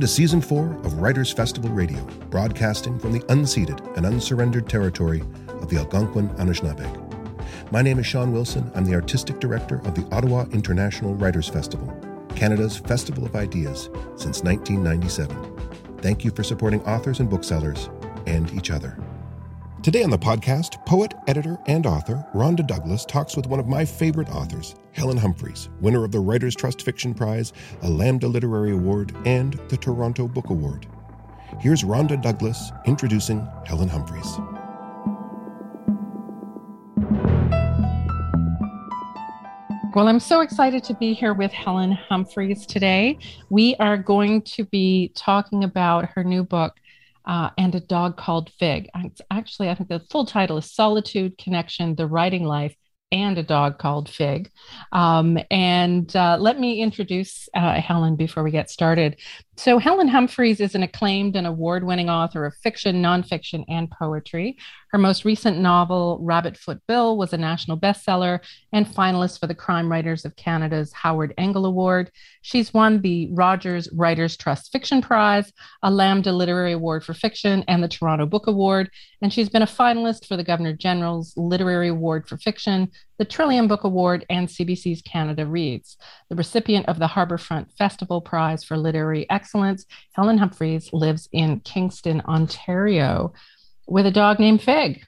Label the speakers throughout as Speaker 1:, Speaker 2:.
Speaker 1: Welcome to Season 4 of Writers Festival Radio, broadcasting from the unceded and unsurrendered territory of the Algonquin Anishinaabeg. My name is Sean Wilson. I'm the Artistic Director of the Ottawa International Writers Festival, Canada's Festival of Ideas since 1997. Thank you for supporting authors and booksellers and each other. Today on the podcast, poet, editor, and author Rhonda Douglas talks with one of my favorite authors, Helen Humphreys, winner of the Writers Trust Fiction Prize, a Lambda Literary Award, and the Toronto Book Award. Here's Rhonda Douglas introducing Helen Humphreys.
Speaker 2: Well, I'm so excited to be here with Helen Humphreys today. We are going to be talking about her new book, uh, and a dog called Fig. It's actually, I think the full title is Solitude, Connection, The Writing Life, and a dog called Fig. Um, and uh, let me introduce uh, Helen before we get started. So, Helen Humphreys is an acclaimed and award winning author of fiction, nonfiction, and poetry. Her most recent novel, Rabbit Foot Bill, was a national bestseller and finalist for the Crime Writers of Canada's Howard Engel Award. She's won the Rogers Writers Trust Fiction Prize, a Lambda Literary Award for Fiction, and the Toronto Book Award. And she's been a finalist for the Governor General's Literary Award for Fiction, the Trillium Book Award, and CBC's Canada Reads. The recipient of the Harbourfront Festival Prize for Literary Excellence, Helen Humphreys lives in Kingston, Ontario with a dog named Fig.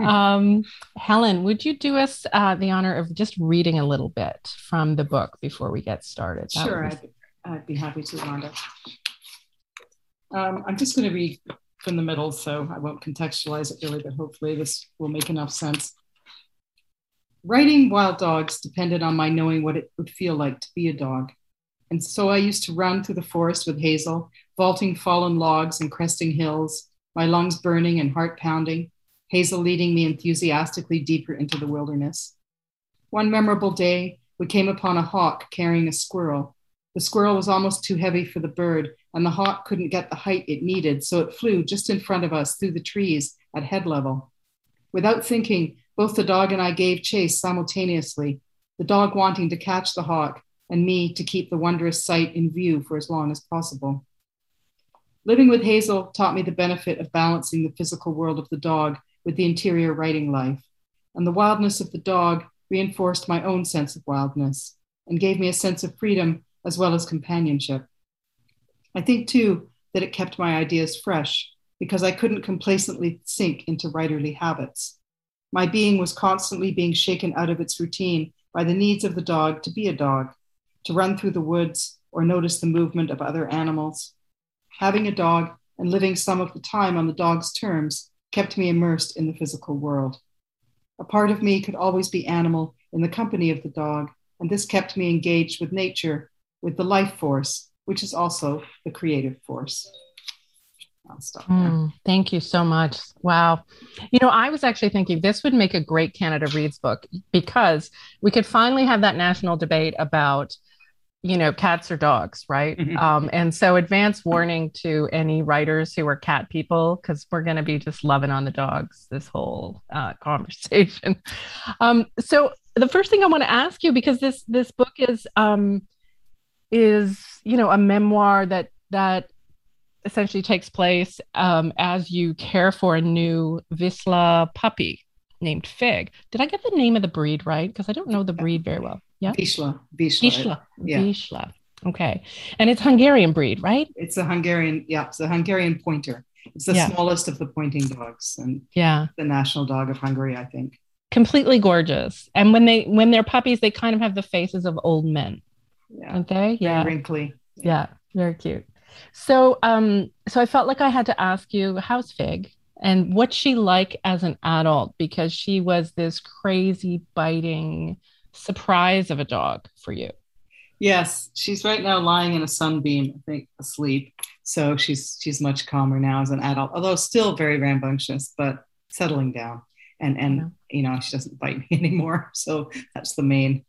Speaker 2: um, Helen, would you do us uh, the honor of just reading a little bit from the book before we get started?
Speaker 3: That sure, I'd, I'd, be happy to, Rhonda. Um, I'm just going to read from the middle, so I won't contextualize it really, but hopefully this will make enough sense. Writing Wild Dogs depended on my knowing what it would feel like to be a dog. And so I used to run through the forest with Hazel, vaulting fallen logs and cresting hills, my lungs burning and heart pounding, Hazel leading me enthusiastically deeper into the wilderness. One memorable day, we came upon a hawk carrying a squirrel. The squirrel was almost too heavy for the bird, and the hawk couldn't get the height it needed, so it flew just in front of us through the trees at head level. Without thinking, both the dog and I gave chase simultaneously, the dog wanting to catch the hawk, and me to keep the wondrous sight in view for as long as possible. Living with Hazel taught me the benefit of balancing the physical world of the dog with the interior writing life. And the wildness of the dog reinforced my own sense of wildness and gave me a sense of freedom as well as companionship. I think, too, that it kept my ideas fresh because I couldn't complacently sink into writerly habits. My being was constantly being shaken out of its routine by the needs of the dog to be a dog, to run through the woods or notice the movement of other animals, having a dog and living some of the time on the dog's terms kept me immersed in the physical world. A part of me could always be animal in the company of the dog, and this kept me engaged with nature, with the life force, which is also the creative force.
Speaker 2: Mm, thank you so much. Wow. You know, I was actually thinking this would make a great Canada Reads book because we could finally have that national debate about you know, cats or dogs, right? Mm-hmm. Um, and so, advance warning to any writers who are cat people, because we're going to be just loving on the dogs this whole uh, conversation. Um, so, the first thing I want to ask you, because this this book is um, is you know a memoir that that essentially takes place um, as you care for a new Visla puppy named Fig. Did I get the name of the breed right? Because I don't know the breed very well.
Speaker 3: Yeah. Visla. Visla.
Speaker 2: Visla. Yeah. Vizsla. Okay. And it's Hungarian breed, right?
Speaker 3: It's a Hungarian, yeah, it's a Hungarian pointer. It's the yeah. smallest of the pointing dogs and
Speaker 2: yeah,
Speaker 3: the national dog of Hungary, I think.
Speaker 2: Completely gorgeous. And when they when they're puppies, they kind of have the faces of old men. Yeah. Aren't they?
Speaker 3: Yeah. Very wrinkly.
Speaker 2: Yeah. yeah, very cute. So um so I felt like I had to ask you, how's Fig? And what's she like as an adult? Because she was this crazy biting surprise of a dog for you.
Speaker 3: Yes, she's right now lying in a sunbeam, I think, asleep. So she's she's much calmer now as an adult, although still very rambunctious, but settling down. And and yeah. you know she doesn't bite me anymore, so that's the main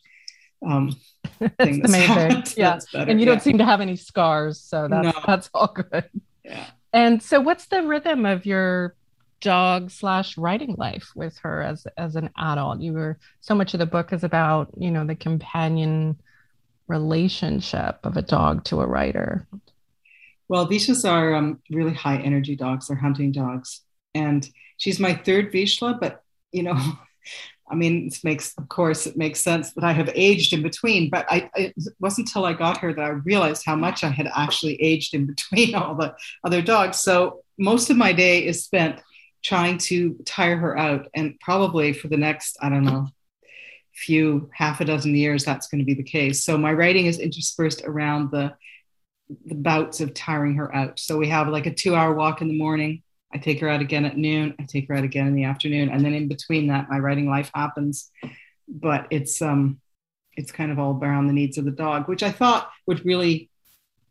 Speaker 3: um, thing.
Speaker 2: that's thing. Yeah, and you yeah. don't seem to have any scars, so that's no. that's all good.
Speaker 3: Yeah.
Speaker 2: And so, what's the rhythm of your dog slash writing life with her as as an adult you were so much of the book is about you know the companion relationship of a dog to a writer
Speaker 3: Well, Vizslas are um, really high energy dogs. They're hunting dogs. And she's my third Vizsla, but you know, I mean, it makes, of course, it makes sense that I have aged in between, but I, it wasn't until I got her that I realized how much I had actually aged in between all the other dogs. So most of my day is spent trying to tire her out. And probably for the next, I don't know, few half a dozen years, that's going to be the case. So my writing is interspersed around the, the bouts of tiring her out. So we have like a two hour walk in the morning. I take her out again at noon. I take her out again in the afternoon. And then in between that, my writing life happens. But it's, um, it's kind of all around the needs of the dog, which I thought would really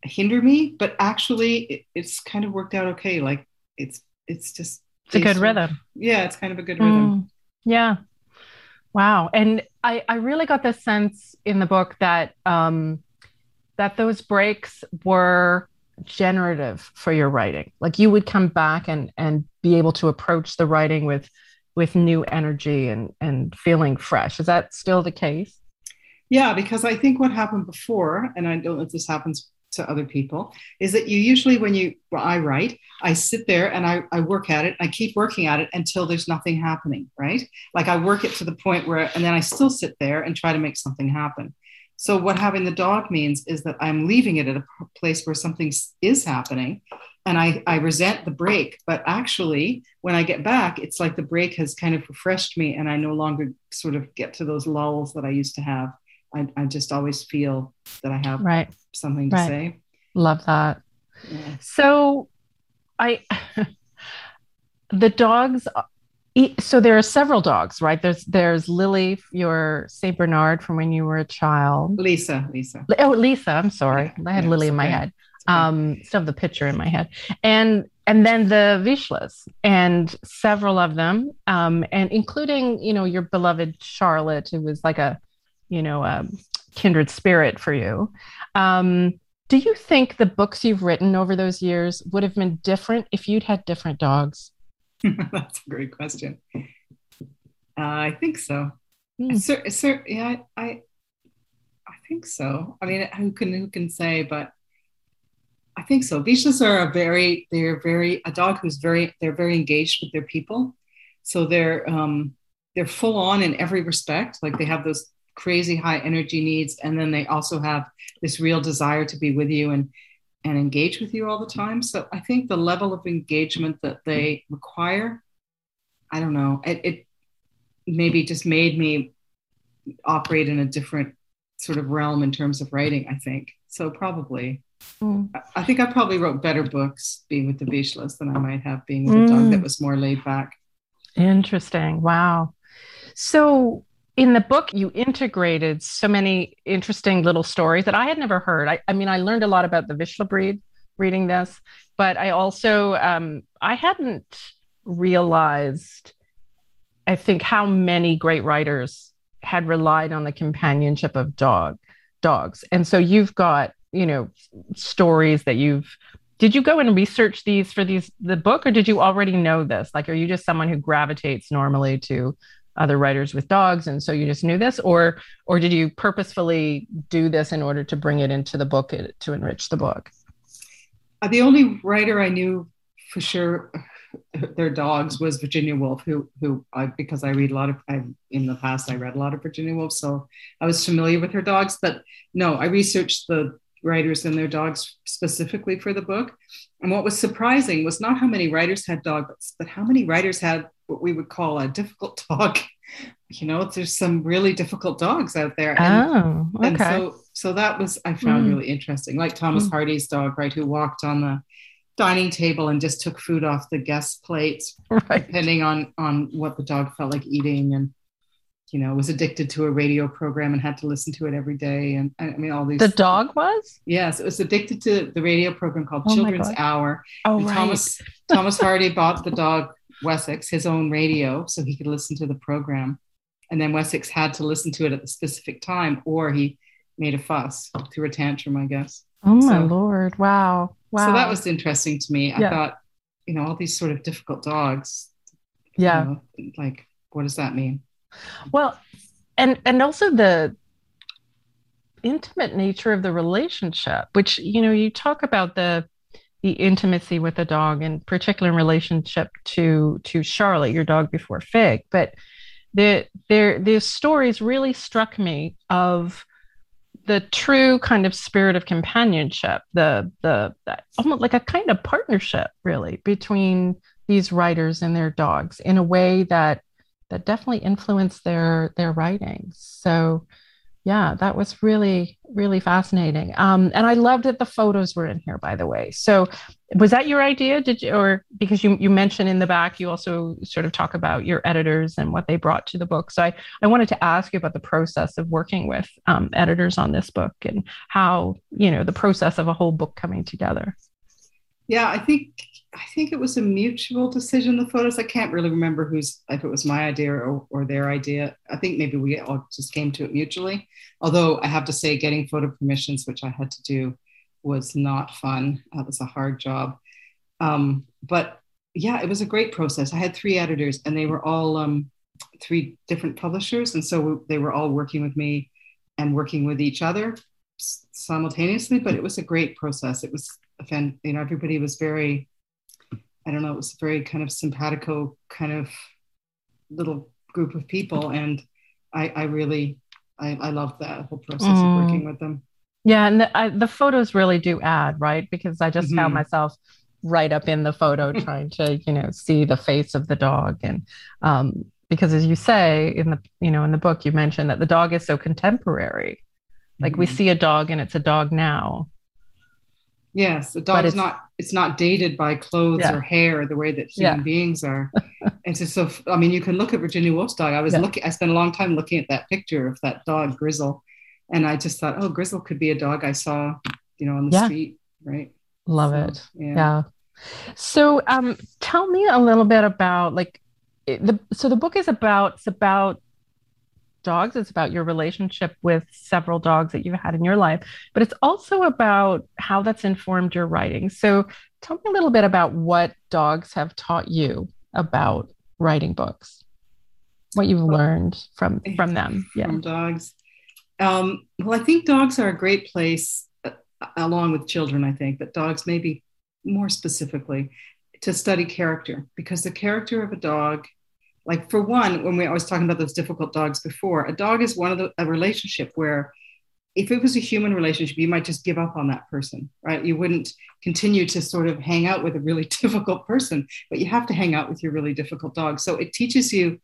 Speaker 3: hinder me, but actually it, it's kind of worked out okay. Like it's, it's just
Speaker 2: it's a good rhythm.
Speaker 3: Yeah, it's kind of a good rhythm.
Speaker 2: Mm, yeah. Wow. And I, I really got this sense in the book that um, that those breaks were generative for your writing. Like you would come back and and be able to approach the writing with with new energy and and feeling fresh. Is that still the case?
Speaker 3: Yeah, because I think what happened before, and I don't know if this happens to other people is that you usually when you well, i write i sit there and I, I work at it i keep working at it until there's nothing happening right like i work it to the point where and then i still sit there and try to make something happen so what having the dog means is that i'm leaving it at a place where something is happening and I, I resent the break but actually when i get back it's like the break has kind of refreshed me and i no longer sort of get to those lulls that i used to have I, I just always feel that I have
Speaker 2: right.
Speaker 3: something to right. say.
Speaker 2: Love that. Yeah. So I the dogs so there are several dogs, right? There's there's Lily, your Saint Bernard from when you were a child.
Speaker 3: Lisa, Lisa.
Speaker 2: Oh, Lisa. I'm sorry, yeah. I had yeah, Lily in my okay. head. Okay. Um, still have the picture in my head, and and then the Vizslas and several of them, um, and including you know your beloved Charlotte, who was like a you know a kindred spirit for you. Um, do you think the books you've written over those years would have been different if you'd had different dogs?
Speaker 3: That's a great question. Uh, I think so. Mm. Sir, sir, yeah, I, I, think so. I mean, who can who can say? But I think so. Vizslas are a very, they're very a dog who's very, they're very engaged with their people. So they're um, they're full on in every respect. Like they have those crazy high energy needs and then they also have this real desire to be with you and and engage with you all the time. So i think the level of engagement that they require i don't know it, it maybe just made me operate in a different sort of realm in terms of writing i think. So probably. Mm. I, think i probably wrote better books being with the Vizslas than i might have being with mm. a dog that was more laid back.
Speaker 2: Interesting. Wow. So in the book you integrated so many interesting little stories that i had never heard. I, I mean i learned a lot about the vizsla breed reading this but i also um, i hadn't realized i think how many great writers had relied on the companionship of dog dogs. And so you've got you know stories that you've did you go and research these for these the book or did you already know this? Like are you just someone who gravitates normally to other writers with dogs and so you just knew this? Or or did you purposefully do this in order to bring it into the book to enrich the book?
Speaker 3: Uh, the only writer i knew for sure their dogs was virginia woolf who who I, because i read a lot of I, in the past i read a lot of virginia woolf so i was familiar with her dogs but no i researched the writers and their dogs specifically for the book and what was surprising was not how many writers had dogs but how many writers had what we would call a difficult dog. You know, there's some really difficult dogs out there.
Speaker 2: And, oh, okay.
Speaker 3: And so, so that was I found mm. really interesting. Like Thomas mm. Hardy's dog, right, who walked on the dining table and just took food off the guest plates, right. depending on on what the dog felt like eating, and you know, was addicted to a radio program and had to listen to it every day. And I mean, all these.
Speaker 2: The dog was.
Speaker 3: Yes, it was addicted to the radio program called oh Children's Hour.
Speaker 2: Oh,
Speaker 3: and
Speaker 2: right.
Speaker 3: Thomas Thomas Hardy bought the dog Wessex his own radio so he could listen to the program. And then Wessex had to listen to it at the specific time, or he made a fuss, threw a tantrum, I guess.
Speaker 2: Oh my so, lord! Wow, wow.
Speaker 3: So that was interesting to me. Yeah. I thought, you know, all these sort of difficult dogs.
Speaker 2: Yeah.
Speaker 3: You know, like, what does that mean?
Speaker 2: Well, and and also the intimate nature of the relationship, which you know, you talk about the the intimacy with the dog, in particular in relationship to to Charlotte, your dog before Fig. But the there the stories really struck me of the true kind of spirit of companionship, the the almost like a kind of partnership, really, between these writers and their dogs in a way that that definitely influenced their their writings. So yeah, that was really, really fascinating. Um, and I loved that the photos were in here, by the way. So was that your idea? Did you, or because you, you mentioned in the back, you also sort of talk about your editors and what they brought to the book. So I, I wanted to ask you about the process of working with um, editors on this book and how, you know, the process of a whole book coming together.
Speaker 3: Yeah, I think I think it was a mutual decision. The photos, I can't really remember who's if it was my idea or, or their idea. I think maybe we all just came to it mutually. Although I have to say, getting photo permissions, which I had to do, was not fun. That was a hard job. Um, but yeah, it was a great process. I had three editors, and they were all um, three different publishers, and so they were all working with me and working with each other simultaneously. But it was a great process. It was, you know, everybody was very I don't know, it was a very kind of simpatico kind of little group of people. And I, I really, I, I loved that whole process mm. of working with them.
Speaker 2: Yeah. And the, I, the photos really do add, right? Because I just mm-hmm. found myself right up in the photo trying to, you know, see the face of the dog. And, um, because as you say in the, you know, in the book, you mentioned that the dog is so contemporary. Like mm-hmm. we see a dog and it's a dog now.
Speaker 3: Yes, the dog is not it's not dated by clothes yeah. or hair the way that human yeah. beings are. it's so, so, I mean, you can look at Virginia Woolf's dog. I was yeah. looking, I spent a long time looking at that picture of that dog, Grizzle, and I just thought, oh, Grizzle could be a dog I saw, you know, on the street, right?
Speaker 2: Love so, it. Yeah. So, um, tell me a little bit about like the so the book is about it's about dogs. It's about your relationship with several dogs that you've had in your life, but it's also about how that's informed your writing. So tell me a little bit about what dogs have taught you about writing books, what you've learned from from them.
Speaker 3: Yeah. From dogs. Um, well, I think dogs are a great place, uh, along with children. I think, but dogs maybe more specifically to study character because the character of a dog like for one when we I was talking about those difficult dogs before a dog is one of the a relationship where if it was a human relationship you might just give up on that person right? You wouldn't continue to sort of hang out with a really difficult person but you have to hang out with your really difficult dog. So it teaches you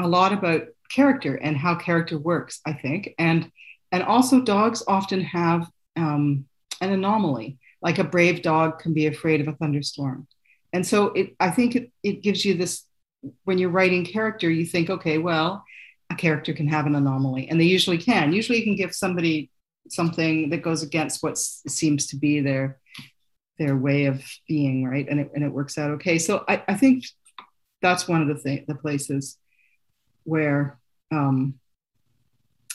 Speaker 3: a lot about character and how character works i think. And and also dogs often have um, an anomaly like a brave dog can be afraid of a thunderstorm. And so it, i think it, it gives you this when you're writing character, you think, okay, well, a character can have an anomaly, and they usually can. Usually, you can give somebody something that goes against what seems to be their their way of being, right? And it and it works out okay. So I, I think that's one of the th- the places where um,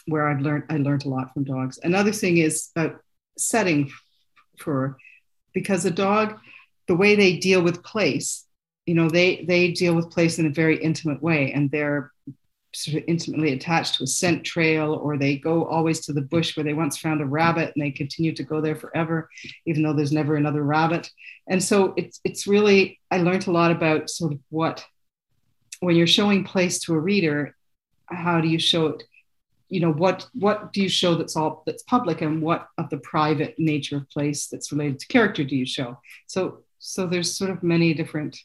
Speaker 3: where I've learned I learned a lot from dogs. Another thing is about setting for because a dog, the way they deal with place you know they they deal with place in a very intimate way and they're sort of intimately attached to a scent trail or they go always to the bush where they once found a rabbit and they continue to go there forever even though there's never another rabbit. And so it's it's really i learned a lot about sort of what when you're showing place to a reader how do you show it? You know what what do you show that's all that's public and what of the private nature of place that's related to character do you show? So so there's sort of many different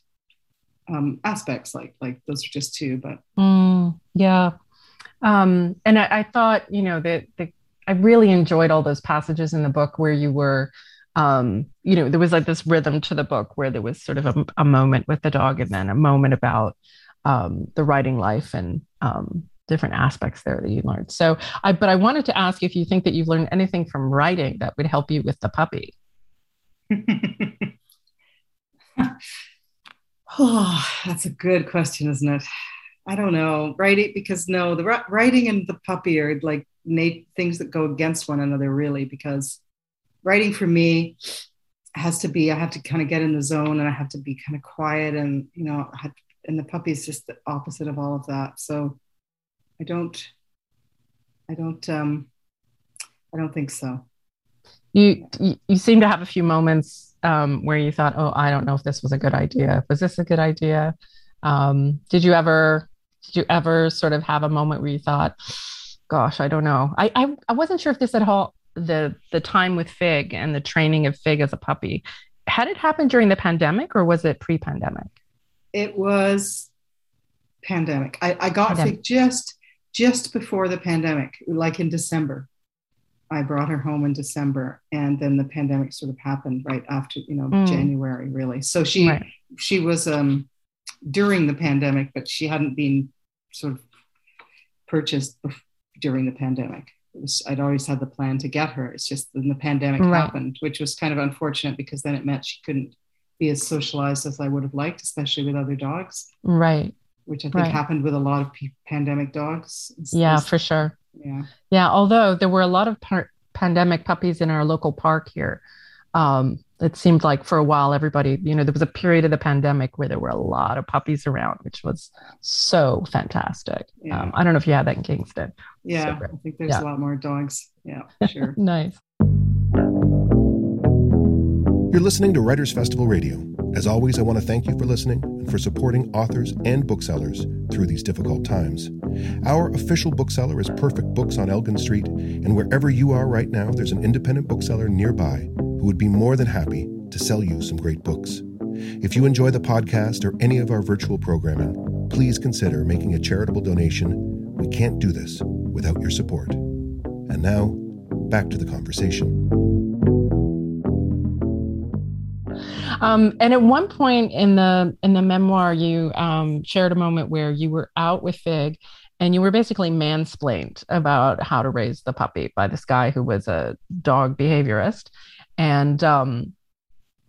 Speaker 3: um, aspects like like those are just two but
Speaker 2: mm, yeah. Um, and I, I, thought you know that the, i really enjoyed all those passages in the book where you were um, you know there was like this rhythm to the book where there was sort of a, a moment with the dog and then a moment about um, the writing life and um, different aspects there that you learned. So i but i wanted to ask if you think that you've learned anything from writing that would help you with the puppy
Speaker 3: Oh, that's a good question, isn't it? I don't know. Writing because no, the writing and the puppy are like things that go against one another, really. Because writing for me has to be I have to kind of get in the zone and I have to be kind of quiet and you know, have, and the puppy is just the opposite of all of that. So I don't, I don't, um, I don't think so.
Speaker 2: You you seem to have a few moments um, where you thought, "Oh, I don't know if this was a good idea. Was this a good idea?" Um, did you ever did you ever sort of have a moment where you thought, "Gosh, I don't know." I I, I wasn't sure if this at all the the time with Fig and the training of Fig as a puppy had it happened during the pandemic or was it pre-pandemic?
Speaker 3: It was pandemic. I, I got pandemic. Fig just just before the pandemic, like in December. I brought her home in December, and then the pandemic sort of happened right after, you know, mm. January, really. So she right. she was um, during the pandemic, but she hadn't been sort of purchased during the pandemic. Was, I'd always had the plan to get her. It's just then the pandemic right. happened, which was kind of unfortunate because then it meant she couldn't be as socialized as I would have liked, especially with other dogs.
Speaker 2: Right.
Speaker 3: Which I think right. happened with a lot of p- pandemic dogs.
Speaker 2: It's, yeah, for sure.
Speaker 3: Yeah.
Speaker 2: Yeah. Although there were a lot of par- pandemic puppies in our local park here. Um, it seemed like for a while, everybody, you know, there was a period of the pandemic where there were a lot of puppies around, which was so fantastic. Yeah. Um, I don't know if you had that in Kingston.
Speaker 3: Yeah. So I think there's yeah. a lot more dogs. Yeah, sure.
Speaker 2: nice.
Speaker 1: You're listening to Writers Festival Radio. As always, I want to thank you for listening and for supporting authors and booksellers through these difficult times. Our official bookseller is Perfect Books on Elgin Street, and wherever you are right now, there's an independent bookseller nearby who would be more than happy to sell you some great books. If you enjoy the podcast or any of our virtual programming, please consider making a charitable donation. We can't do this without your support. And now, back to the conversation.
Speaker 2: Um, and at one point in the in the memoir, you um, shared a moment where you were out with Fig, and you were basically mansplained about how to raise the puppy by this guy who was a dog behaviorist, and um,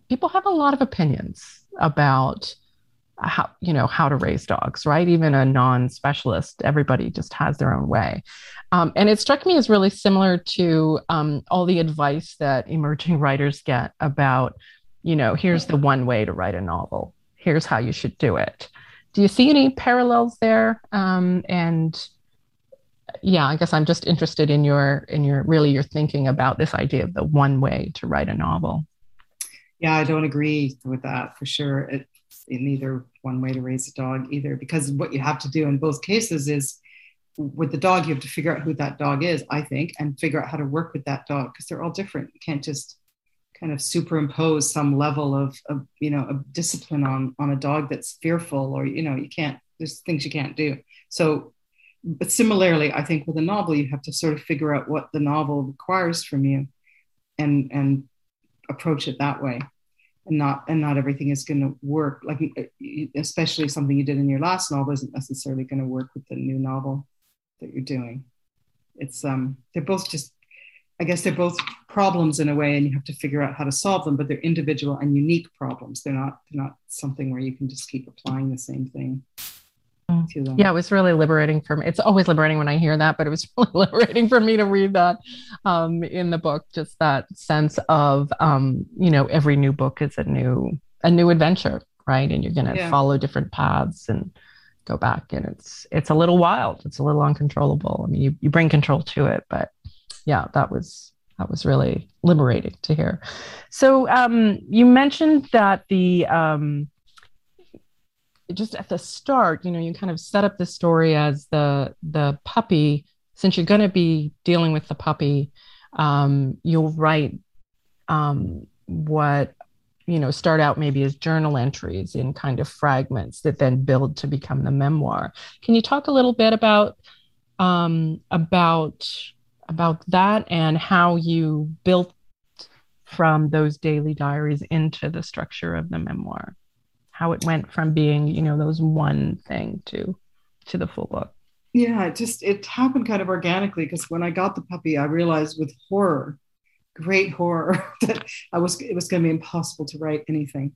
Speaker 2: people have a lot of opinions about how you know how to raise dogs right? Even a non-specialist everybody just has their own way. Um, and it struck me as really similar to um, all the advice that emerging writers get about you know, here's the one way to write a novel. Here's how you should do it. Do you see any parallels there? Um, and yeah, I guess I'm just interested in your in your really your thinking about this idea of the one way to write a novel.
Speaker 3: Yeah, I don't agree with that for sure. It's neither one way to raise a dog either, because what you have to do in both cases is with the dog, you have to figure out who that dog is, I think, and figure out how to work with that dog because they're all different. You can't just kind of superimpose some level of, of you know of discipline on on a dog that's fearful or you know you can't there's things you can't do. So but similarly i think with a novel you have to sort of figure out what the novel requires from you and and approach it that way. And not and not everything is going to work. Like especially something you did in your last novel isn't necessarily going to work with the new novel that you're doing. It's um they're both just I guess they're both problems in a way, and you have to figure out how to solve them. But they're individual and unique problems. They're not they're not something where you can just keep applying the same thing.
Speaker 2: Mm. To them. Yeah, it was really liberating for me. It's always liberating when I hear that, but it was really liberating for me to read that um, in the book. Just that sense of um, you know every new book is a new a new adventure, right? And you're going to yeah. follow different paths and go back, and it's it's a little wild. It's a little uncontrollable. I mean, you you bring control to it, but yeah, that was that was really liberating to hear. So um, you mentioned that the um, just at the start, you know, you kind of set up the story as the the puppy. Since you're going to be dealing with the puppy, um, you'll write um, what you know start out maybe as journal entries in kind of fragments that then build to become the memoir. Can you talk a little bit about um, about about that and how you built from those daily diaries into the structure of the memoir. How it went from being you know those one thing to to the full book.
Speaker 3: Yeah it just it happened kind of organically because when i got the puppy i realized with horror great horror that i was it was going to be impossible to write anything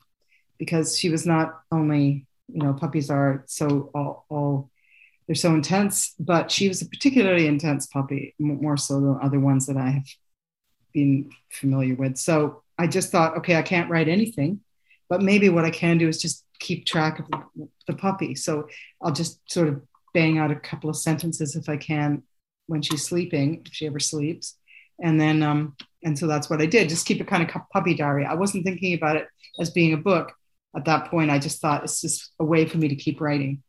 Speaker 3: because she was not only you know puppies are so all, all they're so intense. But she was a particularly intense puppy, more so than other ones that I have been familiar with. So I just thought, okay, I can't write anything, but maybe what I can do is just keep track of the, puppy. So I'll just sort of bang out a couple of sentences if I can when she's sleeping, if she ever sleeps, And then, um, and so that's what I did. Just keep it kind of puppy diary. I wasn't thinking about it as being a book at that point. I just thought it's just a way for me to keep writing.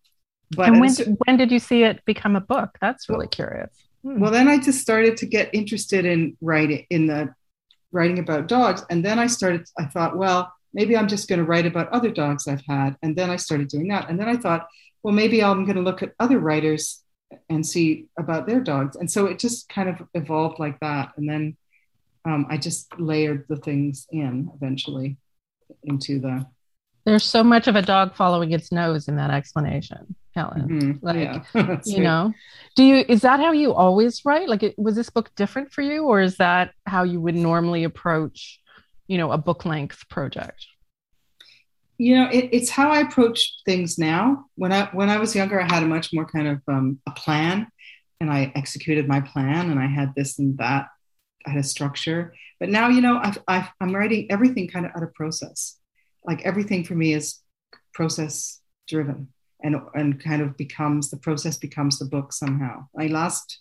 Speaker 2: But and when, when did you see it become a book? That's really curious.
Speaker 3: Hmm. Well, then I just started to get interested in writing in the writing about dogs, and then I started. I thought, well, maybe I'm just going to write about other dogs I've had, and then I started doing that, and then I thought, well, maybe I'm going to look at other writers and see about their dogs, and so it just kind of evolved like that, and then um, I just layered the things in eventually into the
Speaker 2: there's so much of a dog following its nose in that explanation, Helen. Mm-hmm. Like, yeah. you know, do you, is that how you always write? Like, it, was this book different for you, or is that how you would normally approach, you know, a book length project?
Speaker 3: You know, it, it's how I approach things now. When I when I was younger, I had a much more kind of um, a plan, and I executed my plan, and I had this and that. I had a structure, but now you know I've, I've, I'm writing everything kind of out of process like everything for me is process driven and and kind of becomes the process becomes the book somehow my last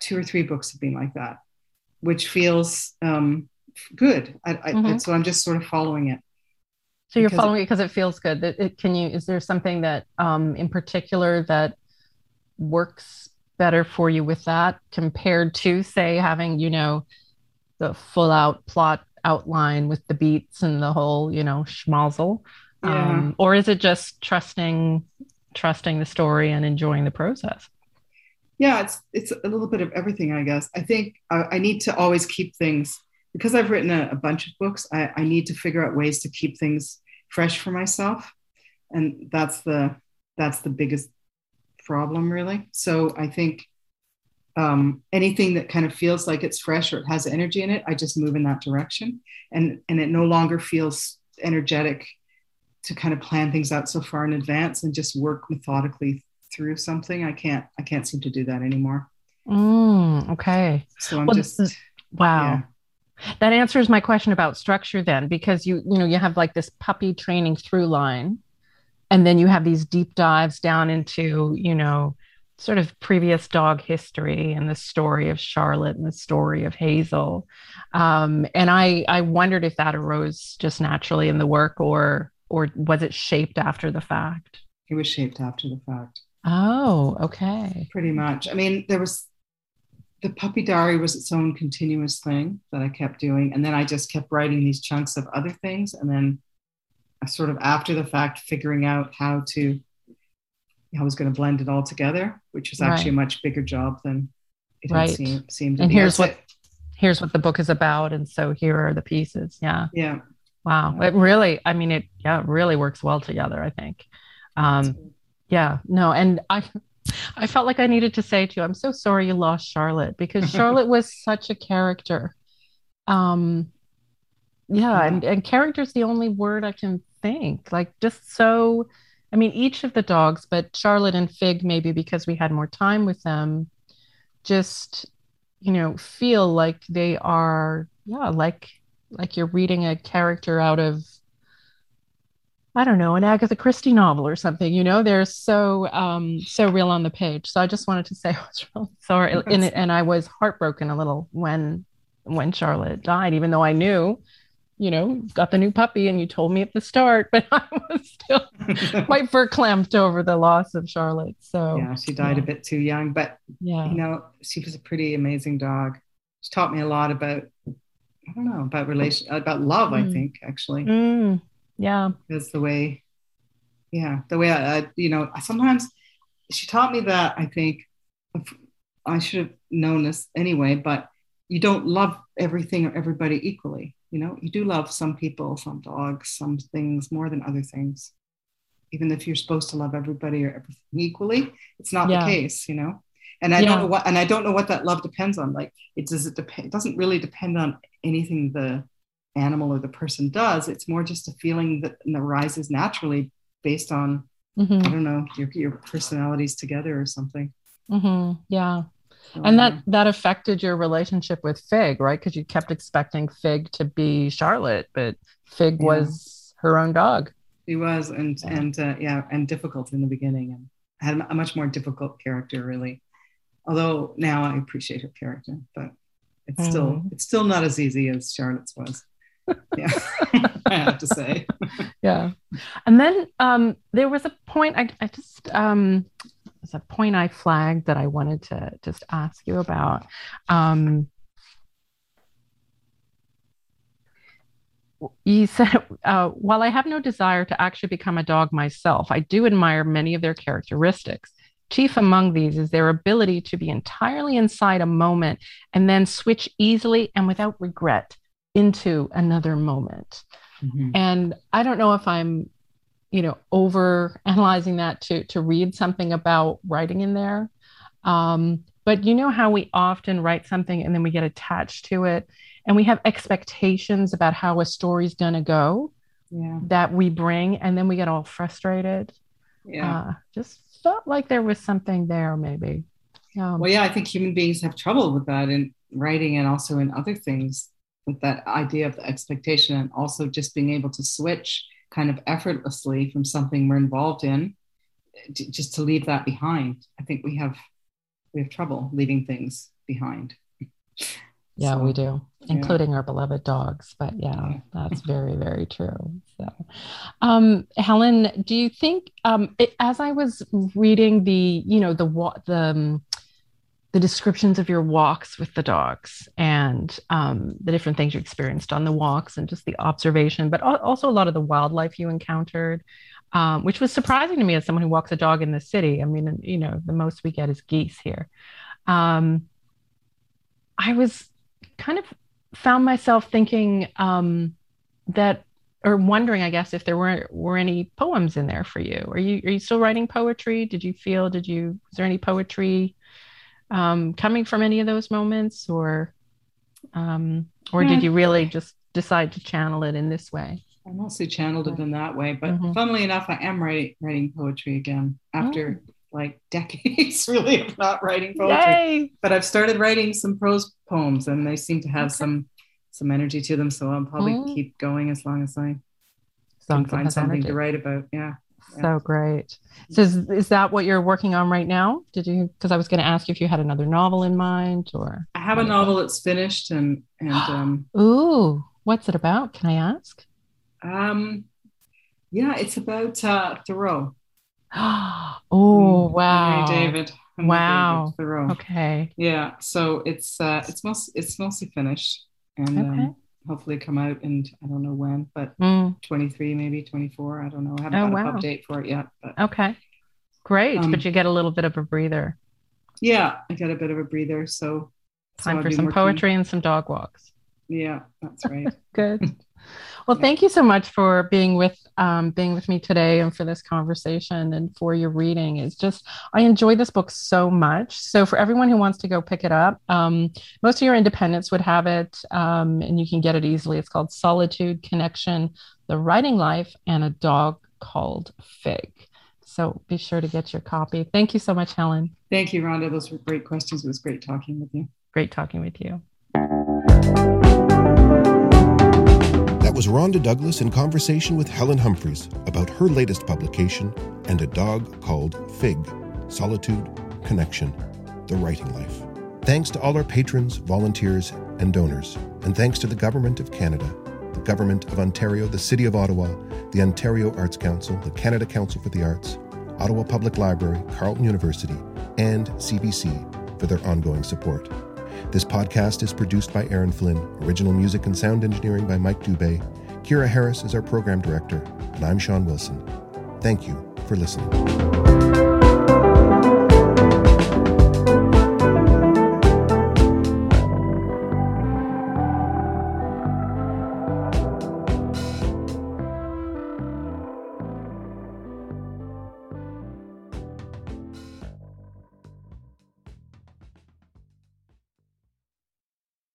Speaker 3: two or three books have been like that which feels um, good I, mm-hmm. So i'm just sort of following it
Speaker 2: so you're following it because it feels good it, it, can you is there something that um, in particular that works better for you with that compared to say having you know the full out plot outline with the beats and the whole, you know, schmozzle? Yeah. Um, or is it just trusting trusting the story and enjoying the process?
Speaker 3: Yeah, it's it's a little bit of everything, I guess. I think I, I need to always keep things because I've written a, a bunch of books. I, I need to figure out ways to keep things fresh for myself, and that's the that's the biggest problem, really. So I think um, anything that kind of feels like it's fresh or it has energy in it, I just move in that direction. And, and it no longer feels energetic to kind of plan things out so far in advance and just work methodically through something. I can't, I can't seem to do that anymore.
Speaker 2: Mm, okay.
Speaker 3: So I'm well, just,
Speaker 2: wow. Yeah. That answers my question about structure then, because you, you know, you have like this puppy training through line, and then you have these deep dives down into, you know, sort of previous dog history and the story of Charlotte and the story of Hazel. Um, and I, I wondered if that arose just naturally in the work or, or was it shaped after the fact?
Speaker 3: It was shaped after the fact.
Speaker 2: Oh, okay.
Speaker 3: Pretty much. I mean, there was the puppy diary was its own continuous thing that I kept doing. And then I just kept writing these chunks of other things. And then I sort of after the fact, figuring out how to I was going to blend it all together, which was actually right. a much bigger job than it right. seemed, seemed
Speaker 2: and
Speaker 3: be.
Speaker 2: here's what here's what the book is about, and so here are the pieces. Yeah.
Speaker 3: Yeah.
Speaker 2: Wow. It really, I mean, it yeah, it really works well together. I think. Um, yeah. No, and I. I felt like I needed to say to you, I'm so sorry you lost Charlotte because Charlotte was such a character. Um, yeah, yeah. and, and character is the only word I can think. Like just so I mean, each of the dogs, but Charlotte and Fig, maybe because we had more time with them, just, you know, feel like they are, yeah, like like you're reading a character out of I don't know, an Agatha Christie novel or something, you know, they're so um so real on the page. So I just wanted to say I was really sorry and, and I was heartbroken a little when when Charlotte died, even though I knew you know, got the new puppy and you told me at the start, but I was still quite verklempt over the loss of Charlotte. So
Speaker 3: yeah, she died
Speaker 2: yeah.
Speaker 3: a bit too young, but yeah, you know, she was a pretty amazing dog. She taught me a lot about, I don't know, about relation, about love. Mm. I think actually,
Speaker 2: mm. yeah,
Speaker 3: because the way, yeah, the way I, I, you know, sometimes she taught me that. I think I should have known this anyway, but you don't love everything or everybody equally you know you do love some people some dogs some things more than other things even if you're supposed to love everybody or everything equally it's not yeah. the case you know and i yeah. don't know what and i don't know what that love depends on like it does it depend it doesn't really depend on anything the animal or the person does it's more just a feeling that arises naturally based on mm-hmm. i don't know your, your personalities together or something
Speaker 2: mm-hmm. yeah and that that affected your relationship with Fig, right? Because you kept expecting Fig to be Charlotte, but Fig yeah. was her own dog.
Speaker 3: He was, and yeah. and uh, yeah, and difficult in the beginning, and had a much more difficult character, really. Although now I appreciate her character, but it's mm. still it's still not as easy as Charlotte's was. yeah, I have to say.
Speaker 2: yeah, and then um, there was a point I, I just um, there's a point I flagged that I wanted to just ask you about. Um, you said, uh, while I have no desire to actually become a dog myself, I do admire many of their characteristics. Chief among these is their ability to be entirely inside a moment and then switch easily and without regret into another moment. Mm-hmm. And I don't know if I'm, you know, over analyzing that to to read something about writing in there. Um, but you know how we often write something and then we get attached to it and we have expectations about how a story's going to go yeah. that we bring and then we get all frustrated. Yeah. Uh, just felt like there was something there, maybe.
Speaker 3: Um, well, yeah, I think human beings have trouble with that in writing and also in other things with that idea of the expectation and also just being able to switch kind of effortlessly from something we're involved in to, just to leave that behind. I think we have we have trouble leaving things behind.
Speaker 2: Yeah, so, we do, including yeah. our beloved dogs. But yeah, yeah. that's very, very true. So, um, Helen, do you think, um, it, as I was reading the, you know, the what the um, the descriptions of your walks with the dogs and um, the different things you experienced on the walks and just the observation, but also a lot of the wildlife you encountered, um, which was surprising to me as someone who walks a dog in the city. I mean, you know, the most we get is geese here. Um, I was kind of found myself thinking um, that, or wondering, I guess, if there were were any poems in there for you. Are you are you still writing poetry? Did you feel? Did you? Is there any poetry um, coming from any of those moments, or um, or yeah. did you really just decide to channel it in this way?
Speaker 3: I mostly channeled it in that way, but mm-hmm. funnily enough, I am writing writing poetry again after oh like decades really of not writing poetry. Yay! But I've started writing some prose poems and they seem to have okay. some some energy to them. So I'll probably mm. keep going as long as I can find something energy. to write about. Yeah.
Speaker 2: So yeah. great. So is, is that what you're working on right now? Did you because I was going to ask you if you had another novel in mind or
Speaker 3: I have a novel that's finished and and um
Speaker 2: Ooh, what's it about? Can I ask?
Speaker 3: Um yeah, it's about uh Thoreau.
Speaker 2: oh wow,
Speaker 3: David.
Speaker 2: Wow. Okay.
Speaker 3: Yeah. So it's uh, it's most it's mostly finished, and okay. um, hopefully come out and I don't know when, but mm. 23 maybe 24. I don't know. I haven't oh, got wow. an update for it yet. But,
Speaker 2: okay. Great, um, but you get a little bit of a breather.
Speaker 3: Yeah, I get a bit of a breather. So
Speaker 2: time so for some working. poetry and some dog walks.
Speaker 3: Yeah, that's right.
Speaker 2: Good. Well, thank you so much for being with um, being with me today and for this conversation and for your reading. It's just I enjoy this book so much. So for everyone who wants to go pick it up, um, most of your independents would have it, um, and you can get it easily. It's called Solitude Connection: The Writing Life and a Dog Called Fig. So be sure to get your copy. Thank you so much, Helen.
Speaker 3: Thank you, Rhonda. Those were great questions. It was great talking with you.
Speaker 2: Great talking with you.
Speaker 1: Was Rhonda Douglas in conversation with Helen Humphreys about her latest publication and a dog called Fig Solitude, Connection, The Writing Life. Thanks to all our patrons, volunteers, and donors, and thanks to the Government of Canada, the Government of Ontario, the City of Ottawa, the Ontario Arts Council, the Canada Council for the Arts, Ottawa Public Library, Carleton University, and CBC for their ongoing support. This podcast is produced by Aaron Flynn, original music and sound engineering by Mike Dubé. Kira Harris is our program director, and I'm Sean Wilson. Thank you for listening.